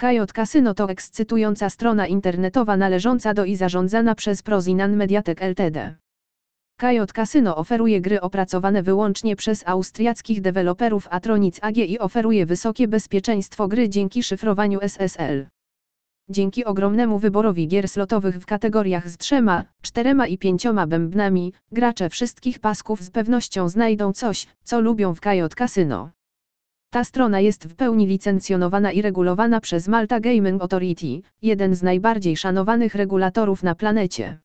Kajot Casino to ekscytująca strona internetowa należąca do i zarządzana przez Prozinan Mediatek Ltd. Kajot Casino oferuje gry opracowane wyłącznie przez austriackich deweloperów Atronic AG i oferuje wysokie bezpieczeństwo gry dzięki szyfrowaniu SSL. Dzięki ogromnemu wyborowi gier slotowych w kategoriach z trzema, czterema i pięcioma bębnami, gracze wszystkich pasków z pewnością znajdą coś, co lubią w Kajot Casino. Ta strona jest w pełni licencjonowana i regulowana przez Malta Gaming Authority, jeden z najbardziej szanowanych regulatorów na planecie.